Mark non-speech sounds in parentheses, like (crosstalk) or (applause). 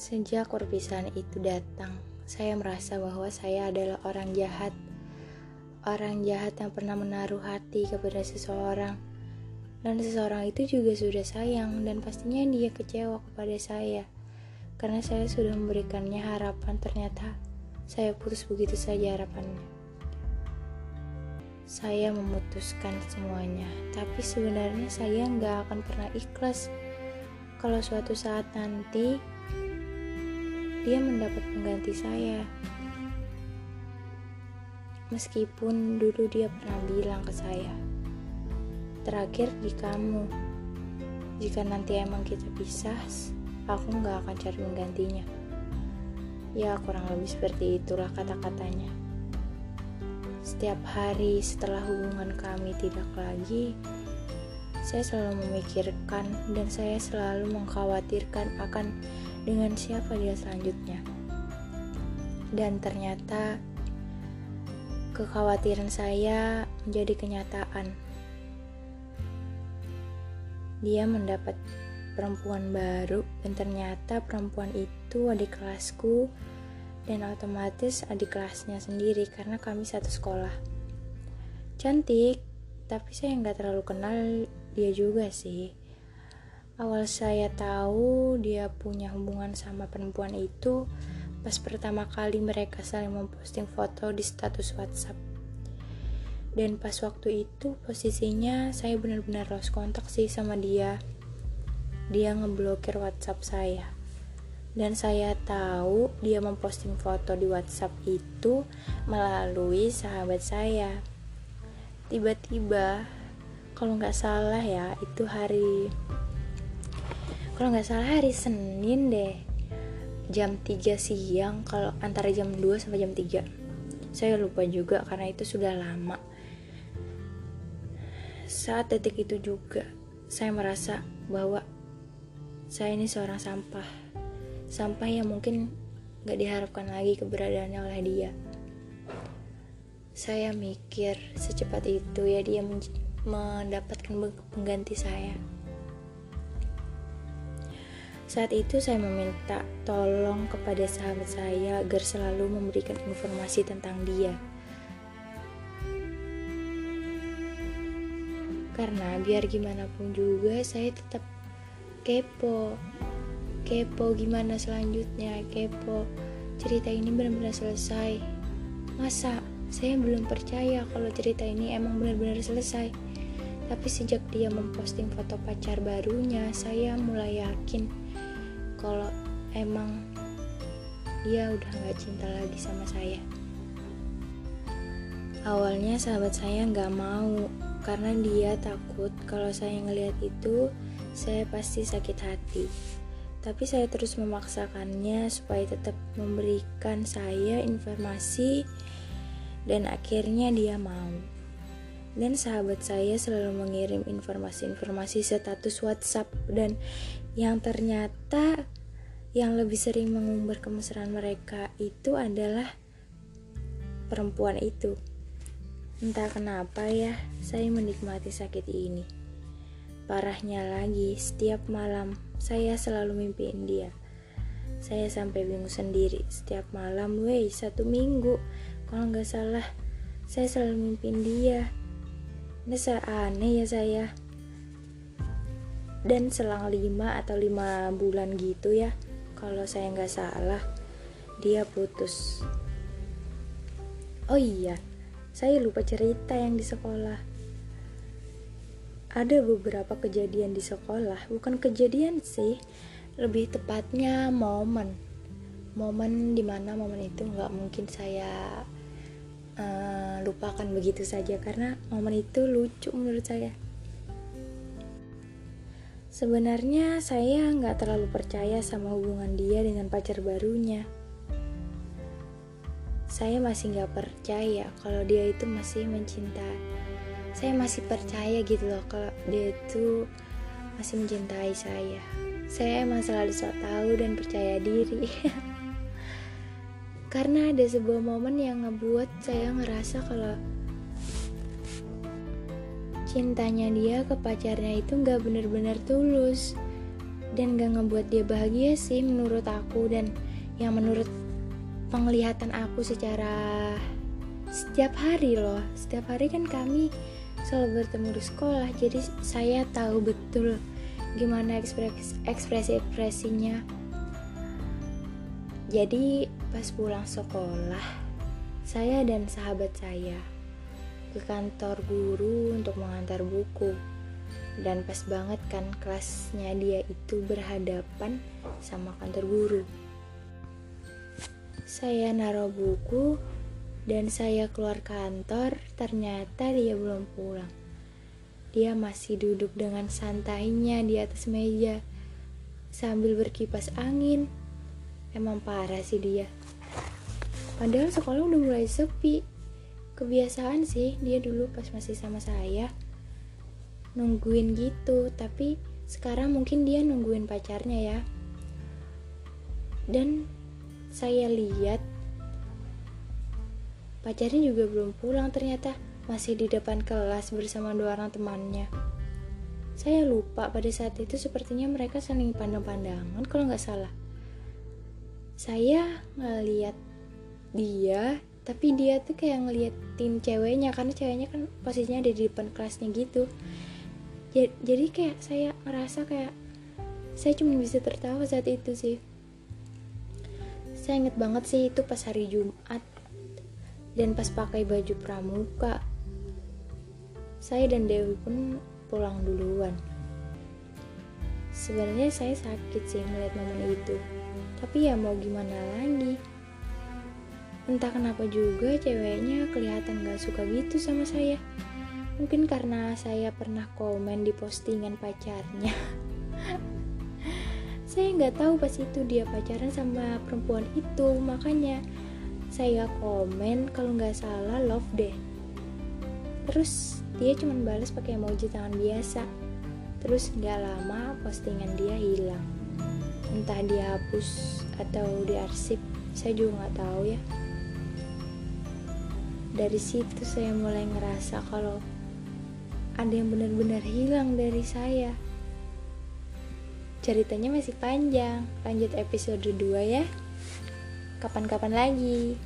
Sejak perpisahan itu datang, saya merasa bahwa saya adalah orang jahat. Orang jahat yang pernah menaruh hati kepada seseorang. Dan seseorang itu juga sudah sayang dan pastinya dia kecewa kepada saya. Karena saya sudah memberikannya harapan ternyata saya putus begitu saja harapannya. Saya memutuskan semuanya, tapi sebenarnya saya nggak akan pernah ikhlas kalau suatu saat nanti dia mendapat pengganti saya. Meskipun dulu dia pernah bilang ke saya, terakhir di kamu. Jika nanti emang kita pisah, aku nggak akan cari penggantinya. Ya kurang lebih seperti itulah kata-katanya. Setiap hari setelah hubungan kami tidak lagi, saya selalu memikirkan dan saya selalu mengkhawatirkan akan dengan siapa dia selanjutnya. Dan ternyata kekhawatiran saya menjadi kenyataan. Dia mendapat perempuan baru dan ternyata perempuan itu adik kelasku dan otomatis adik kelasnya sendiri karena kami satu sekolah. Cantik, tapi saya nggak terlalu kenal dia juga sih. Awal saya tahu dia punya hubungan sama perempuan itu pas pertama kali mereka saling memposting foto di status WhatsApp. Dan pas waktu itu posisinya saya benar-benar lost kontak sih sama dia. Dia ngeblokir WhatsApp saya. Dan saya tahu dia memposting foto di WhatsApp itu melalui sahabat saya. Tiba-tiba, kalau nggak salah ya, itu hari kalau nggak salah hari Senin deh jam 3 siang kalau antara jam 2 sampai jam 3 saya lupa juga karena itu sudah lama. Saat detik itu juga saya merasa bahwa saya ini seorang sampah. Sampah yang mungkin gak diharapkan lagi keberadaannya oleh dia. Saya mikir secepat itu ya dia mendapatkan pengganti saya saat itu saya meminta tolong kepada sahabat saya agar selalu memberikan informasi tentang dia. Karena biar gimana pun juga saya tetap kepo. Kepo gimana selanjutnya, kepo. Cerita ini benar-benar selesai. Masa saya belum percaya kalau cerita ini emang benar-benar selesai. Tapi sejak dia memposting foto pacar barunya, saya mulai yakin kalau emang dia udah gak cinta lagi sama saya. Awalnya sahabat saya nggak mau karena dia takut kalau saya ngelihat itu saya pasti sakit hati. Tapi saya terus memaksakannya supaya tetap memberikan saya informasi dan akhirnya dia mau. Dan sahabat saya selalu mengirim informasi-informasi status WhatsApp dan yang ternyata yang lebih sering mengumbar kemesraan mereka itu adalah perempuan itu. Entah kenapa ya, saya menikmati sakit ini. Parahnya lagi, setiap malam saya selalu mimpiin dia. Saya sampai bingung sendiri setiap malam, wey, satu minggu. Kalau nggak salah, saya selalu mimpiin dia. Dasar aneh ya saya dan selang lima atau lima bulan gitu ya kalau saya nggak salah dia putus. Oh iya saya lupa cerita yang di sekolah. Ada beberapa kejadian di sekolah bukan kejadian sih lebih tepatnya momen. Momen di mana momen itu nggak mungkin saya uh, lupakan begitu saja karena momen itu lucu menurut saya Sebenarnya saya nggak terlalu percaya sama hubungan dia dengan pacar barunya. Saya masih nggak percaya kalau dia itu masih mencintai. Saya masih percaya gitu loh kalau dia itu masih mencintai saya. Saya emang selalu tahu dan percaya diri. (laughs) Karena ada sebuah momen yang ngebuat saya ngerasa kalau cintanya dia ke pacarnya itu nggak bener-bener tulus. Dan gak ngebuat dia bahagia sih menurut aku dan yang menurut penglihatan aku secara setiap hari loh. Setiap hari kan kami selalu bertemu di sekolah jadi saya tahu betul gimana ekspresi ekspresi ekspresinya jadi pas pulang sekolah saya dan sahabat saya ke kantor guru untuk mengantar buku. Dan pas banget kan kelasnya dia itu berhadapan sama kantor guru. Saya naruh buku dan saya keluar kantor ternyata dia belum pulang. Dia masih duduk dengan santainya di atas meja sambil berkipas angin emang parah sih dia. Padahal sekolah udah mulai sepi. Kebiasaan sih dia dulu pas masih sama saya nungguin gitu. Tapi sekarang mungkin dia nungguin pacarnya ya. Dan saya lihat pacarnya juga belum pulang ternyata. Masih di depan kelas bersama dua orang temannya. Saya lupa pada saat itu sepertinya mereka saling pandang-pandangan kalau nggak salah saya ngeliat dia tapi dia tuh kayak ngeliatin ceweknya karena ceweknya kan posisinya ada di depan kelasnya gitu. Jadi kayak saya ngerasa kayak saya cuma bisa tertawa saat itu sih. Saya inget banget sih itu pas hari Jumat dan pas pakai baju pramuka. Saya dan Dewi pun pulang duluan sebenarnya saya sakit sih melihat momen itu tapi ya mau gimana lagi entah kenapa juga ceweknya kelihatan gak suka gitu sama saya Mungkin karena saya pernah komen di postingan pacarnya. (laughs) saya nggak tahu pas itu dia pacaran sama perempuan itu, makanya saya komen kalau nggak salah love deh. Terus dia cuma balas pakai emoji tangan biasa. Terus nggak lama postingan dia hilang. Entah dihapus atau diarsip, saya juga nggak tahu ya dari situ saya mulai ngerasa kalau ada yang benar-benar hilang dari saya. Ceritanya masih panjang, lanjut episode 2 ya. Kapan-kapan lagi.